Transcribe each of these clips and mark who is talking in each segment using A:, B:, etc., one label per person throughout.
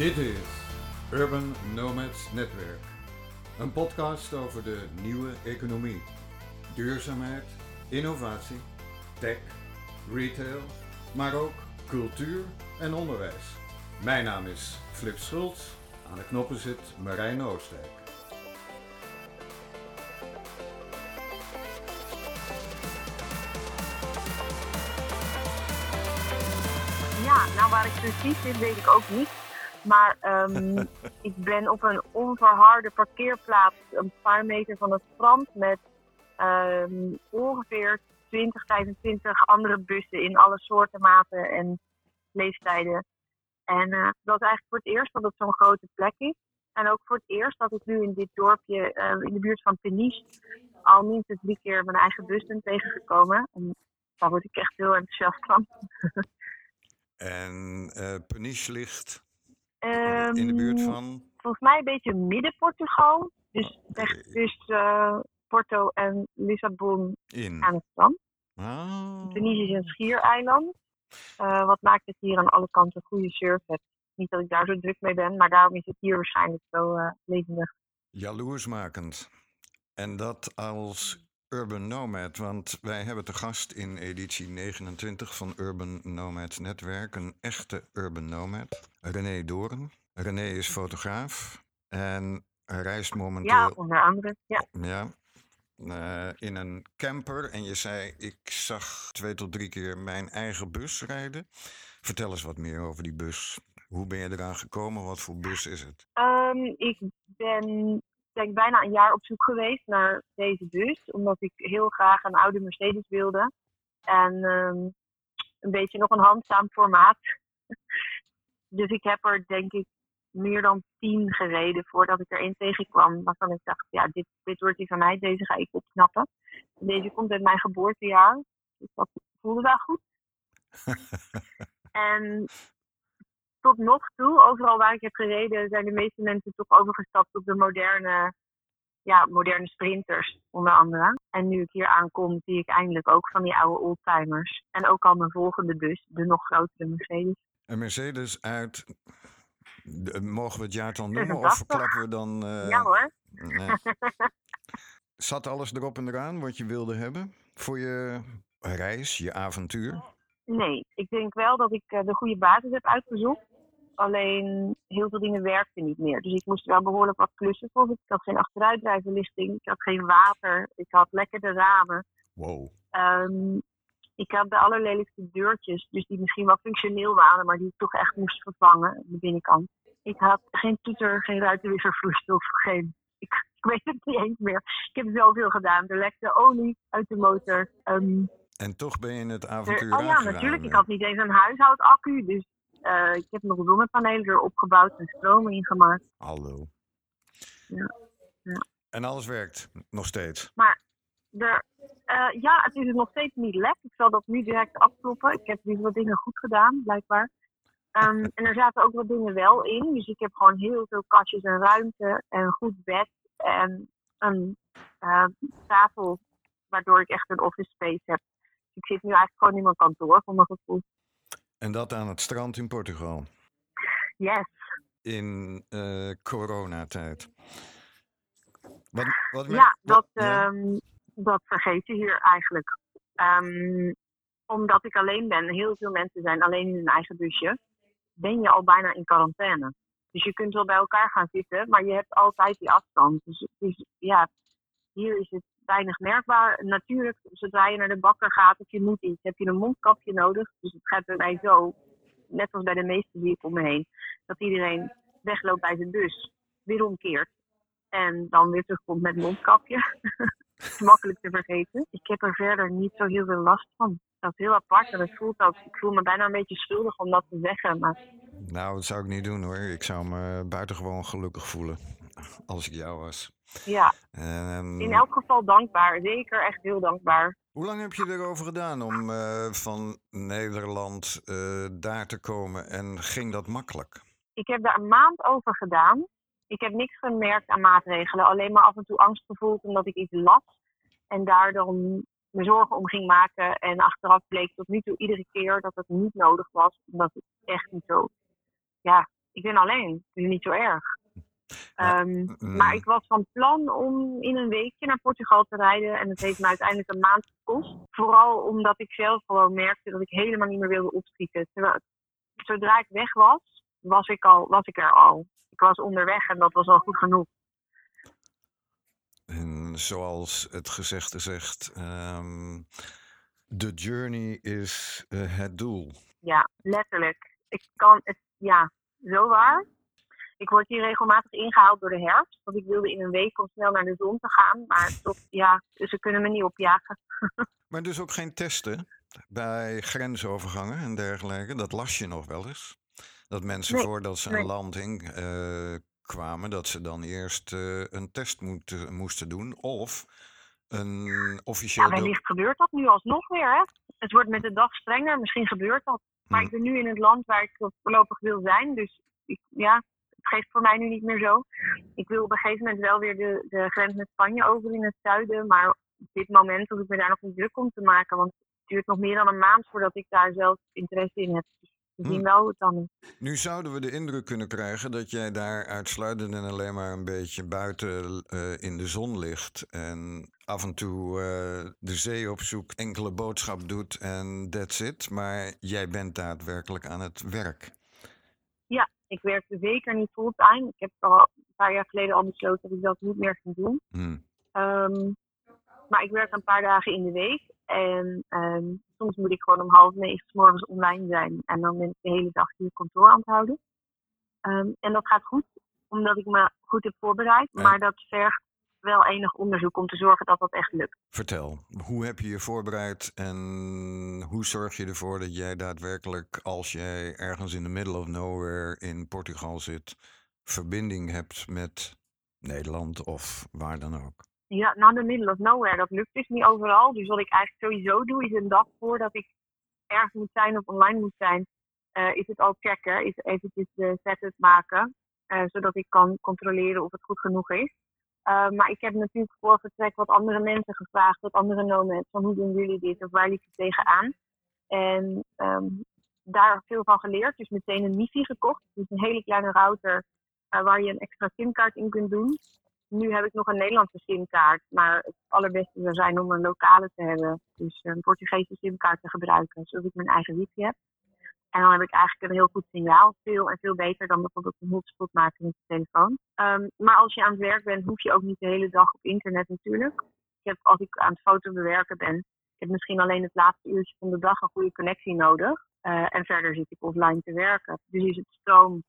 A: Dit is Urban Nomads Netwerk. Een podcast over de nieuwe economie. Duurzaamheid, innovatie, tech, retail, maar ook cultuur en onderwijs. Mijn naam is Flip Schultz. Aan de knoppen zit Marijn Oostdijk.
B: Ja, nou waar ik precies zit weet ik ook niet. Maar ehm, ik ben op een onverharde parkeerplaats een paar meter van het strand met ehm, ongeveer 20, 25 andere bussen in alle soorten, maten en leeftijden. En eh, dat is eigenlijk voor het eerst dat het zo'n grote plek is. En ook voor het eerst dat ik nu in dit dorpje eh, in de buurt van Peniche al minstens drie keer mijn eigen bus ben tegengekomen. En daar word ik echt heel enthousiast van.
A: En eh Peniche ligt
B: Ehm,
A: in de buurt van.
B: Volgens mij een beetje midden Portugal. Dus
A: Oké.
B: echt tussen Porto en Lissabon
A: In.
B: aan het strand.
A: Ah.
B: Is een schiereiland. Eh, wat maakt dat je hier aan alle kanten goede surf hebt. Niet dat ik daar zo druk mee ben, maar daarom is het hier waarschijnlijk zo eh, levendig.
A: Jaloersmakend. En dat als Urban Nomad, want wij hebben te gast in editie 29 van Urban Nomads Netwerk een echte Urban Nomad, René Doorn. René is fotograaf en hij reist momenteel
B: Ja, onder andere. Ja.
A: ja, eh, in een camper. En je zei, ik zag twee tot drie keer mijn eigen bus rijden. Vertel eens wat meer over die bus. Hoe ben je eraan gekomen? Wat voor bus is het?
B: Ehm, ik ben denk bijna een jaar op zoek geweest naar deze bus. Omdat ik heel graag een oude Mercedes wilde. En ehm, een beetje nog een handzaam formaat. dus ik heb er denk ik meer dan tien gereden voordat ik er één tegenkwam. Waarvan ik dacht, ja, dit, dit wordt die van mij. Deze ga ik opknappen. Deze komt uit mijn geboortejaar. Dus dat voelde wel goed. En tot nog toe, overal waar ik heb gereden, zijn de meeste mensen toch overgestapt op de moderne, ja, moderne sprinters, onder andere. En nu ik hier aankom, zie ik eindelijk ook van die oude oldtimers. En ook al mijn volgende bus, de nog grotere Mercedes.
A: Een Mercedes uit. de- mogen we het jaartal noemen of
B: 86?
A: verklappen we dan. eh,
B: ja hoor.
A: nee. Zat alles erop en eraan wat je wilde hebben voor je reis, je avontuur?
B: Nee, ik denk wel dat ik eh, de goede basis heb uitgezocht. Alleen heel veel dingen werkten niet meer. Dus ik moest wel behoorlijk wat klussen voor. Ik had geen achteruitrijverlichting, ik had geen water, ik had lekker de ramen.
A: Wow.
B: Ehm, ik had de allerlelijkste deurtjes, dus die misschien wel functioneel waren, maar die ik toch echt moest vervangen aan de binnenkant. Ik had geen toeter, geen ruitenwisservloeistof, geen. Ik, ik weet het niet eens meer. Ik heb zoveel gedaan. Er lekte olie uit de motor. Ehm,
A: En toch ben je het
B: er-
A: avontuur
B: oh ja, natuurlijk. Ik had niet eens een huishoudaccu. Dus eh, ik heb nog zonnepanelen erop gebouwd en stroom ingemaakt.
A: Hallo.
B: Ja, ja.
A: En alles werkt nog steeds.
B: Er, eh, ja, het is nog steeds niet lek. Ik zal dat nu direct afkloppen. Ik heb dus wat dingen goed gedaan, blijkbaar. Ehm, en er zaten ook wat dingen wel in. Dus ik heb gewoon heel veel kastjes en ruimte en een goed bed en een eh, tafel, waardoor ik echt een office space heb. Dus ik zit nu eigenlijk gewoon in mijn kantoor, voor mijn gevoel.
A: En dat aan het strand in Portugal.
B: Yes.
A: In eh, coronatijd. Wat, wat
B: Ja, dat,
A: wat- ja.
B: ehm, dat vergeet je hier eigenlijk. Ehm, omdat ik alleen ben, heel veel mensen zijn alleen in hun eigen busje, ben je al bijna in quarantaine. Dus je kunt wel bij elkaar gaan zitten, maar je hebt altijd die afstand. Dus, dus ja, hier is het weinig merkbaar. Natuurlijk, zodra je naar de bakker gaat of je moet iets, heb je een mondkapje nodig. Dus het gaat bij mij zo, net als bij de meesten die ik om me heen, dat iedereen wegloopt bij zijn bus, weer omkeert. En dan weer terugkomt met mondkapje. Makkelijk te vergeten. Ik heb er verder niet zo heel veel last van. Dat is heel apart en het voelt ook, ik voel me bijna een beetje schuldig om dat te zeggen. Maar
A: Nou, dat zou ik niet doen hoor. Ik zou me buitengewoon gelukkig voelen. Als ik jou was.
B: Ja,
A: Ehm,
B: in elk geval dankbaar. Zeker echt heel dankbaar.
A: Hoe lang heb je erover gedaan om eh, van Nederland eh, daar te komen? En ging dat makkelijk?
B: Ik heb daar een maand over gedaan. Ik heb niks gemerkt aan maatregelen. Alleen maar af en toe angst gevoeld omdat ik iets las. En daar dan me zorgen om ging maken. En achteraf bleek tot nu toe iedere keer dat het niet nodig was. Omdat het echt niet zo ja, ik ben alleen, dus niet zo erg.
A: Ja,
B: Ehm. Maar ik was van plan om in een weekje naar Portugal te rijden. En het heeft me uiteindelijk een maand gekost. Vooral omdat ik zelf gewoon merkte dat ik helemaal niet meer wilde opschieten. Terwijl, zodra ik weg was, was ik, al, was ik er al. Ik was onderweg en dat was al goed genoeg.
A: En zoals het gezegde zegt, ehm the journey is eh, het doel.
B: Ja, letterlijk. Ik kan het, ja, zo waar. Ik word hier regelmatig ingehaald door de herfst. Want ik wilde in een week om snel naar de zon te gaan. Maar toch, ja, ze kunnen me niet opjagen.
A: Maar dus ook geen testen bij grensovergangen en dergelijke. Dat las je nog wel eens. Dat mensen
B: Nee,
A: voordat ze
B: nee.
A: een land in eh, kwamen, dat ze dan eerst eh, een test moeten, moesten doen. Of een
B: Ja,
A: officieel. do-
B: wellicht gebeurt dat nu alsnog weer, hè? Het wordt met de dag strenger, misschien gebeurt dat. Maar
A: Hm.
B: ik ben nu in het land waar ik voorlopig wil zijn. Dus ik, ja, geeft voor mij nu niet meer zo. Ik wil op een gegeven moment wel weer de, de grens met Spanje over in het zuiden. Maar op dit moment hoef ik me daar nog niet druk om te maken. Want het duurt nog meer dan een maand voordat ik daar zelf interesse in heb. Dus we zien
A: Hm.
B: wel hoe het dan is.
A: Nu zouden we de indruk kunnen krijgen dat jij daar uitsluitend en alleen maar een beetje buiten eh, in de zon ligt. En af en toe eh, de zee opzoekt, enkele boodschap doet en that's it. Maar jij bent daadwerkelijk aan het werk.
B: Ik werk zeker niet fulltime. Ik heb al een paar jaar geleden al besloten dat ik dat niet meer ging doen.
A: Hm.
B: Ehm, maar ik werk een paar dagen in de week. En ehm, soms moet ik gewoon om half negen 's morgens online zijn. En dan ben ik de hele dag hier kantoor aan het houden. Ehm, en dat gaat goed, omdat ik me goed heb voorbereid.
A: Ja.
B: Maar dat vergt wel enig onderzoek om te zorgen dat dat echt lukt.
A: Vertel, hoe heb je je voorbereid en hoe zorg je ervoor dat jij daadwerkelijk, als jij ergens in the middle of nowhere in Portugal zit, verbinding hebt met Nederland of waar dan ook?
B: Ja, naar de middle of nowhere. Dat lukt dus niet overal. Dus wat ik eigenlijk sowieso doe, is een dag voordat ik ergens moet zijn of online moet zijn, eh, is het al checken. Is eventjes de setup maken. eh, zodat ik kan controleren of het goed genoeg is. Eh, maar ik heb natuurlijk voor vertrek wat andere mensen gevraagd, wat andere nomads, van hoe doen jullie dit of waar liep je tegenaan. En ehm, daar veel van geleerd. Dus meteen een MIFI gekocht. Dus een hele kleine router eh, waar je een extra simkaart in kunt doen. Nu heb ik nog een Nederlandse simkaart, maar het allerbeste zou zijn om een lokale te hebben. Dus een Portugese simkaart te gebruiken, zodat ik mijn eigen wifi heb. En dan heb ik eigenlijk een heel goed signaal. Veel en veel beter dan bijvoorbeeld een hotspot maken met je telefoon. Ehm, maar als je aan het werk bent, hoef je ook niet de hele dag op internet natuurlijk. Ik heb, als ik aan het foto bewerken ben, ik heb misschien alleen het laatste uurtje van de dag een goede connectie nodig. Eh, en verder zit ik offline te werken. Dus is het stroom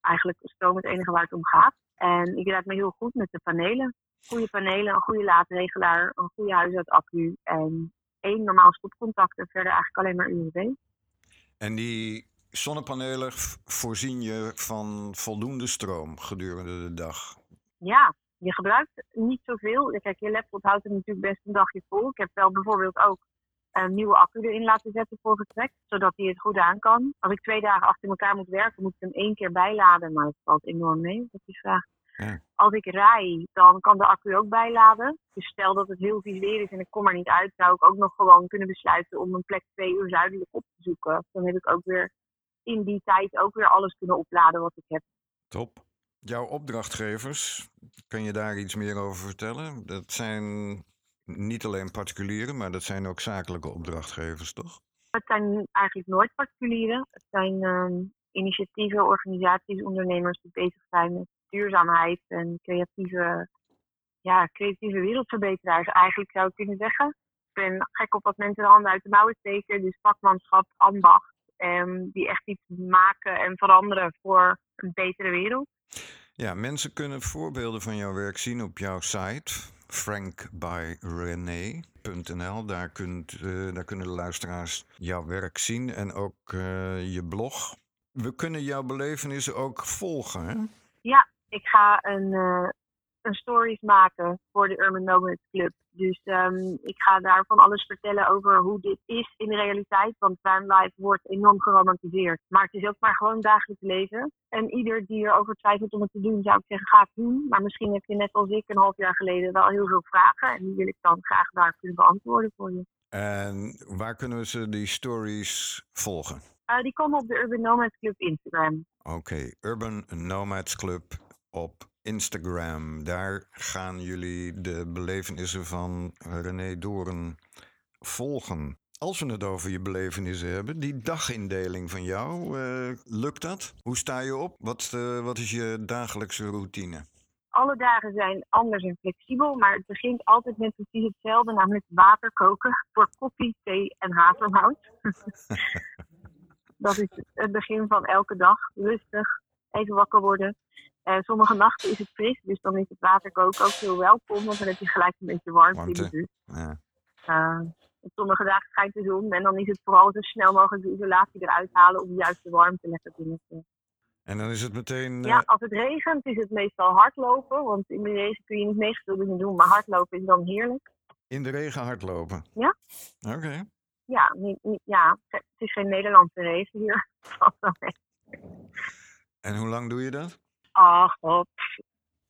B: eigenlijk stroom het enige waar het om gaat. En ik raad me heel goed met de panelen. Goede panelen, een goede laadregelaar, een goede huishoudaccu en één normaal stopcontact en verder eigenlijk alleen maar USB.
A: En die zonnepanelen voorzien je van voldoende stroom gedurende de dag.
B: Ja, je gebruikt niet zoveel. Kijk, je laptop houdt het natuurlijk best een dagje vol. Ik heb wel bijvoorbeeld ook een nieuwe accu erin laten zetten voor vertrek, zodat hij het goed aan kan. Als ik twee dagen achter elkaar moet werken, moet ik hem één keer bijladen, maar dat valt enorm mee, dat is vraag.
A: Ja.
B: Als ik rij, dan kan de accu ook bijladen. Dus stel dat het heel vies weer is en ik kom er niet uit, zou ik ook nog gewoon kunnen besluiten om een plek twee uur zuidelijk op te zoeken. Dan heb ik ook weer in die tijd ook weer alles kunnen opladen wat ik heb.
A: Top. Jouw opdrachtgevers, kan je daar iets meer over vertellen? Dat zijn niet alleen particulieren, maar dat zijn ook zakelijke opdrachtgevers, toch?
B: Het zijn eigenlijk nooit particulieren. Het zijn ehm, initiatieven, organisaties, ondernemers die bezig zijn met duurzaamheid en creatieve, ja, creatieve wereldverbeteraars. Eigenlijk zou ik kunnen zeggen. Ik ben gek op wat mensen de handen uit de mouwen steken. Dus vakmanschap, ambacht. En die echt iets maken en veranderen voor een betere wereld.
A: Ja, mensen kunnen voorbeelden van jouw werk zien op jouw site, frankbyrené.nl. Daar, kunt, eh, daar kunnen de luisteraars jouw werk zien en ook eh, je blog. We kunnen jouw belevenissen ook volgen, hè?
B: Ik ga een, eh, een stories maken voor de Urban Nomads Club. Dus ehm, ik ga daar van alles vertellen over hoe dit is in de realiteit. Want vanlife wordt enorm geromantiseerd. Maar het is ook maar gewoon dagelijks leven. En ieder die erover twijfelt om het te doen, zou ik zeggen, ga het doen. Maar misschien heb je net als ik een half jaar geleden wel heel veel vragen. En die wil ik dan graag daar kunnen beantwoorden voor je.
A: En waar kunnen we ze die stories volgen?
B: Eh, die komen op de Urban Nomads Club Instagram.
A: Oké, Urban Nomads Club op Instagram. Daar gaan jullie de belevenissen van René Doren volgen. Als we het over je belevenissen hebben, die dagindeling van jou, eh, lukt dat? Hoe sta je op? Wat, eh, wat is je dagelijkse routine?
B: Alle dagen zijn anders en flexibel, maar het begint altijd met precies hetzelfde, namelijk water koken voor koffie, thee en havermout. dat is het begin van elke dag. Rustig, even wakker worden. Uh, sommige nachten is het fris, dus dan is het water ook heel welkom, want dan heb je gelijk een beetje warmte, in de.
A: Ja.
B: Uh, op sommige dagen schijnt de zon en dan is het vooral zo snel mogelijk de isolatie eruit halen om juist de warmte lekker binnen te
A: En dan is het meteen.
B: Ja,
A: eh,
B: als het regent is het meestal hardlopen, want in de regen kun je niet meestal dingen doen, maar hardlopen is dan heerlijk.
A: in de regen hardlopen.
B: Ja.
A: Oké.
B: Ja, niet, niet, ja, het is geen Nederlandse regen hier.
A: En hoe lang doe je dat?
B: Ach, op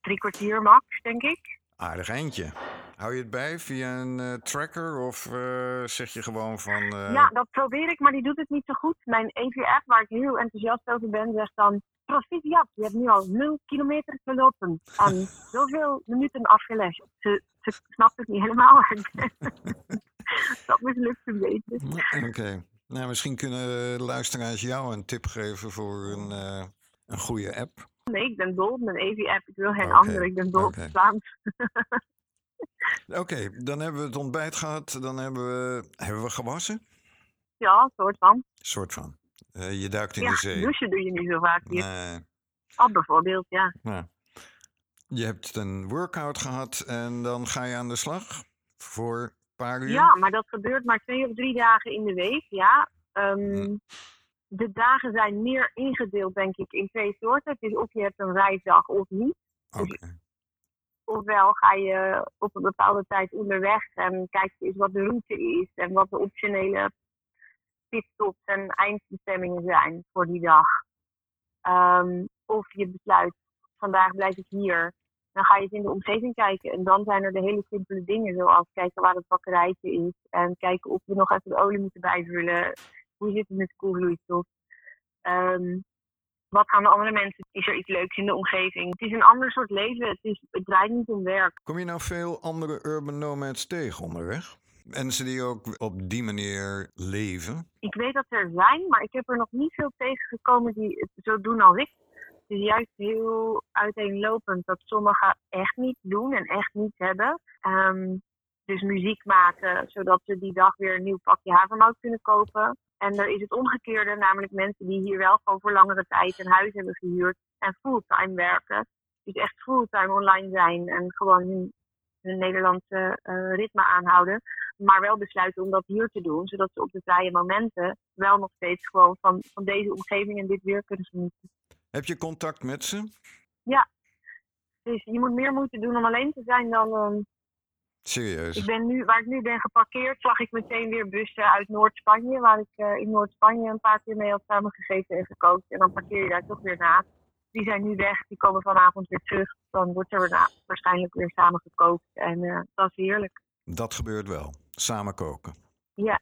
B: drie kwartier max, denk ik.
A: Aardig eindje. Hou je het bij via een eh, tracker of eh, zeg je gewoon van. eh,
B: Ja, dat probeer ik, maar die doet het niet zo goed. Mijn EVF, waar ik heel enthousiast over ben, zegt dan... Proficiat, je hebt nu al 0 kilometer gelopen en zoveel minuten afgelegd. Ze, ze snapt het niet helemaal. dat mislukt een beetje.
A: Oké. Nou, misschien kunnen luisteraars jou een tip geven voor een, een goede app.
B: Nee, ik ben dol op mijn EVF. Ik wil geen andere. Ik ben dol op het Vlaams.
A: Oké, dan hebben we het ontbijt gehad. Dan hebben we. Hebben we gewassen?
B: Ja, soort van.
A: Soort van. Eh, je duikt in
B: Ja,
A: de zee.
B: douchen doe je niet zo vaak hier.
A: Nee.
B: Ah, bijvoorbeeld, ja.
A: Nou, je hebt een workout gehad en dan ga je aan de slag voor een paar uur.
B: Ja, maar dat gebeurt maar twee of drie dagen in de week, ja. Ehm,
A: Hm.
B: De dagen zijn meer ingedeeld, denk ik, in twee soorten. Het is of je hebt een reisdag of niet.
A: Oké.
B: Ofwel ga je op een bepaalde tijd onderweg en kijk je eens wat de route is en wat de optionele pitstops en eindbestemmingen zijn voor die dag. Ehm, of je besluit, vandaag blijf ik hier. Dan ga je eens in de omgeving kijken. En dan zijn er de hele simpele dingen, zoals kijken waar het bakkerijtje is. En kijken of we nog even de olie moeten bijvullen. Hoe zit het met koelvloeistof? Ehm, wat gaan de andere mensen? Is er iets leuks in de omgeving? Het is een ander soort leven. Het, is, het draait niet om werk.
A: Kom je nou veel andere urban nomads tegen onderweg? Mensen die ook op die manier leven?
B: Ik weet dat er zijn, maar ik heb er nog niet veel tegengekomen die het zo doen als ik. Het is juist heel uiteenlopend dat sommigen echt niet doen en echt niet hebben. Ehm, dus muziek maken, zodat ze die dag weer een nieuw pakje havermout kunnen kopen. En er is het omgekeerde, namelijk mensen die hier wel gewoon voor langere tijd een huis hebben gehuurd en fulltime werken. Dus echt fulltime online zijn en gewoon hun, hun Nederlandse eh, ritme aanhouden. Maar wel besluiten om dat hier te doen, zodat ze op de vrije momenten wel nog steeds gewoon van, van deze omgeving en dit weer kunnen genieten.
A: Heb je contact met ze?
B: Dus je moet meer moeite doen om alleen te zijn dan. ehm,
A: Serieus?
B: ik ben nu, waar ik nu ben geparkeerd, zag ik meteen weer bussen uit Noord-Spanje, waar ik eh, in Noord-Spanje een paar keer mee had samengegeten en gekookt. En dan parkeer je daar toch weer naast. Die zijn nu weg, die komen vanavond weer terug. Dan wordt er na- waarschijnlijk weer samen gekookt. En eh, dat is heerlijk.
A: Dat gebeurt wel. Samen koken.
B: Ja.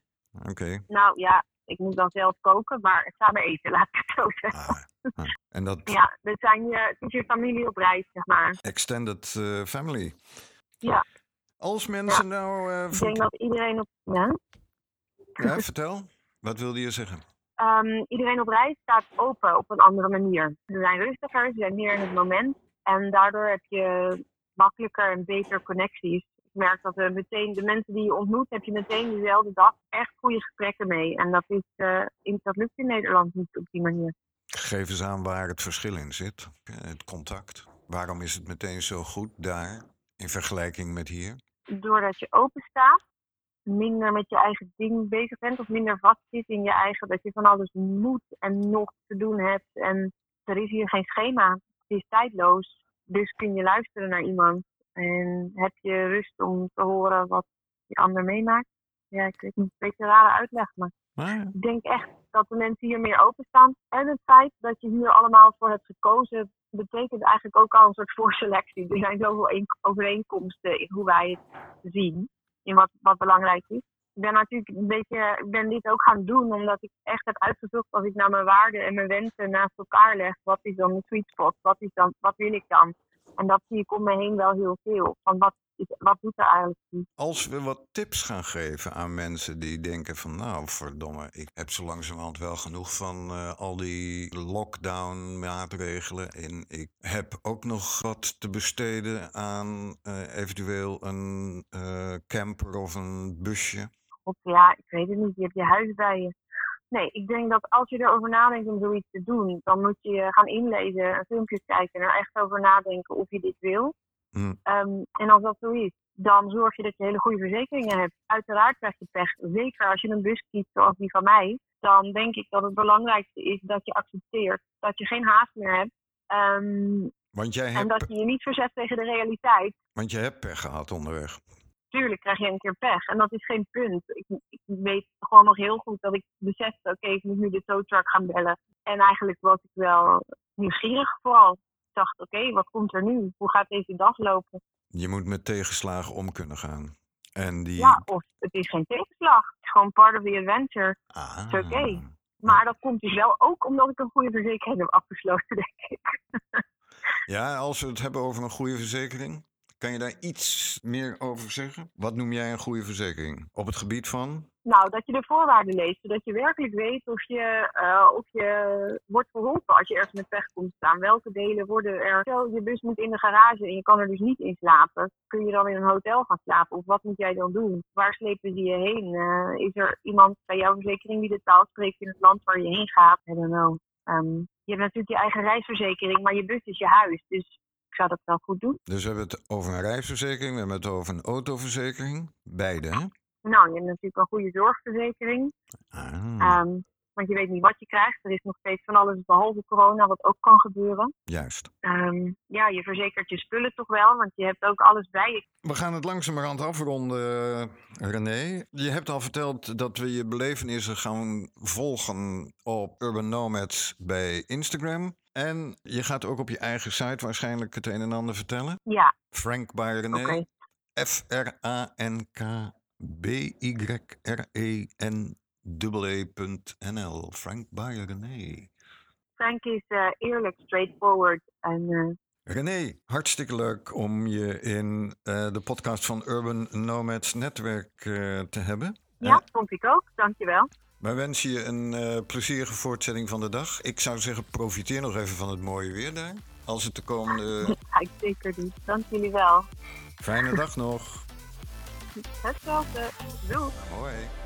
A: Oké.
B: Nou ja, ik moet dan zelf koken, maar samen eten, laat ik het zo zeggen.
A: Ah, ah. En dat
B: Ja, dat zijn je, het is je familie op reis, zeg maar.
A: extended eh, family.
B: Ja.
A: Als mensen nou. eh,
B: Ik
A: van-
B: denk dat iedereen op, ja?
A: Ja, vertel. Wat wilde je zeggen?
B: Ehm, iedereen op reis staat open op een andere manier. Ze zijn rustiger, ze zijn meer in het moment. En daardoor heb je makkelijker en beter connecties. Ik merk dat we meteen, de mensen die je ontmoet, heb je meteen dezelfde dag echt goede gesprekken mee. En dat, is, eh, in, dat lukt in Nederland niet op die manier.
A: Geef eens aan waar het verschil in zit. eh, Het contact. Waarom is het meteen zo goed daar in vergelijking met hier?
B: Doordat je open staat, minder met je eigen ding bezig bent of minder vast zit in je eigen, dat je van alles moet en nog te doen hebt. En er is hier geen schema. Het is tijdloos. Dus kun je luisteren naar iemand en heb je rust om te horen wat die ander meemaakt. Ja, ik weet niet, een beetje een rare uitleg, maar
A: Maar
B: ik denk echt dat de mensen hier meer openstaan. En het feit dat je hier allemaal voor hebt gekozen, betekent eigenlijk ook al een soort voorselectie. Er zijn zoveel een- overeenkomsten in hoe wij het zien, in wat, wat belangrijk is. ik ben natuurlijk een beetje, ik ben dit ook gaan doen omdat ik echt heb uitgezocht als ik naar mijn waarden en mijn wensen naast elkaar leg. Wat is dan de sweet spot? Wat, is dan, wat wil ik dan? En dat zie ik om me heen wel heel veel. Van wat, wat doet er eigenlijk toe?
A: Als we wat tips gaan geven aan mensen die denken van nou verdomme, ik heb zo langzamerhand wel genoeg van eh, al die lockdown maatregelen en ik heb ook nog wat te besteden aan eh, eventueel een eh, camper of een busje.
B: Of ja, ik weet het niet, je hebt je huis bij je. Nee, ik denk dat als je erover nadenkt om zoiets te doen, dan moet je gaan inlezen, en filmpjes kijken en er echt over nadenken of je dit wil.
A: Hm.
B: Ehm, en als dat zo is, dan zorg je dat je hele goede verzekeringen hebt. Uiteraard krijg je pech. Zeker als je een bus kiest zoals die van mij, dan denk ik dat het belangrijkste is dat je accepteert dat je geen haast meer hebt. Ehm,
A: Want, jij
B: en dat
A: hebt,
B: je je niet verzet tegen de realiteit.
A: want je hebt pech gehad onderweg.
B: Tuurlijk krijg je een keer pech. En dat is geen punt. Ik, ik weet gewoon nog heel goed dat ik besefte, oké, ik moet nu de tow truck gaan bellen. En eigenlijk was ik wel nieuwsgierig vooral. Dacht, oké, wat komt er nu? Hoe gaat deze dag lopen?
A: Je moet met tegenslagen om kunnen gaan. En die.
B: Ja, of het is geen tegenslag. Het is gewoon part of the adventure.
A: Ah.
B: is oké. Maar dat komt dus wel ook omdat ik een goede verzekering heb afgesloten, denk ik.
A: Ja, als we het hebben over een goede verzekering, kan je daar iets meer over zeggen? Wat noem jij een goede verzekering? Op het gebied van?
B: Nou, dat je de voorwaarden leest, zodat je werkelijk weet of je, eh, of je wordt geholpen als je ergens met pech komt staan. Welke delen worden er... Stel, je bus moet in de garage en je kan er dus niet in slapen. Kun je dan in een hotel gaan slapen? Of wat moet jij dan doen? Waar slepen ze je heen? Eh, is er iemand bij jouw verzekering die de taal spreekt in het land waar je heen gaat? I don't know. Ehm, je hebt natuurlijk je eigen reisverzekering, maar je bus is je huis. Dus ik zou dat wel goed doen.
A: Dus we hebben het over een reisverzekering, we hebben het over een autoverzekering. Beide, hè?
B: Nou, je hebt natuurlijk een goede zorgverzekering.
A: Ah,
B: Ehm, want je weet niet wat je krijgt. Er is nog steeds van alles behalve corona, wat ook kan gebeuren.
A: juist.
B: Ehm, ja, je verzekert je spullen toch wel, want je hebt ook alles bij je.
A: We gaan het langzamerhand afronden, René. Je hebt al verteld dat we je belevenissen gaan volgen op Urban Nomads bij Instagram. En je gaat ook op je eigen site waarschijnlijk het een en ander vertellen.
B: Ja,
A: Frank by René.
B: oké.
A: F-R-A-N-K-B-Y-R-E-N-E.nl. Frank by René.
B: Frank is eh, eerlijk, straightforward. En eh,
A: René, hartstikke leuk om je in eh, de podcast van Urban Nomads Netwerk te hebben.
B: ja, vond ik ook. Dankjewel.
A: Wij wensen je een plezierige voortzetting van de dag. Ik zou zeggen, profiteer nog even van het mooie weer daar. Als het de komende
B: Ga ik zeker doen. Dank jullie wel.
A: fijne dag nog.
B: Hartstikke bedoeld.
A: No.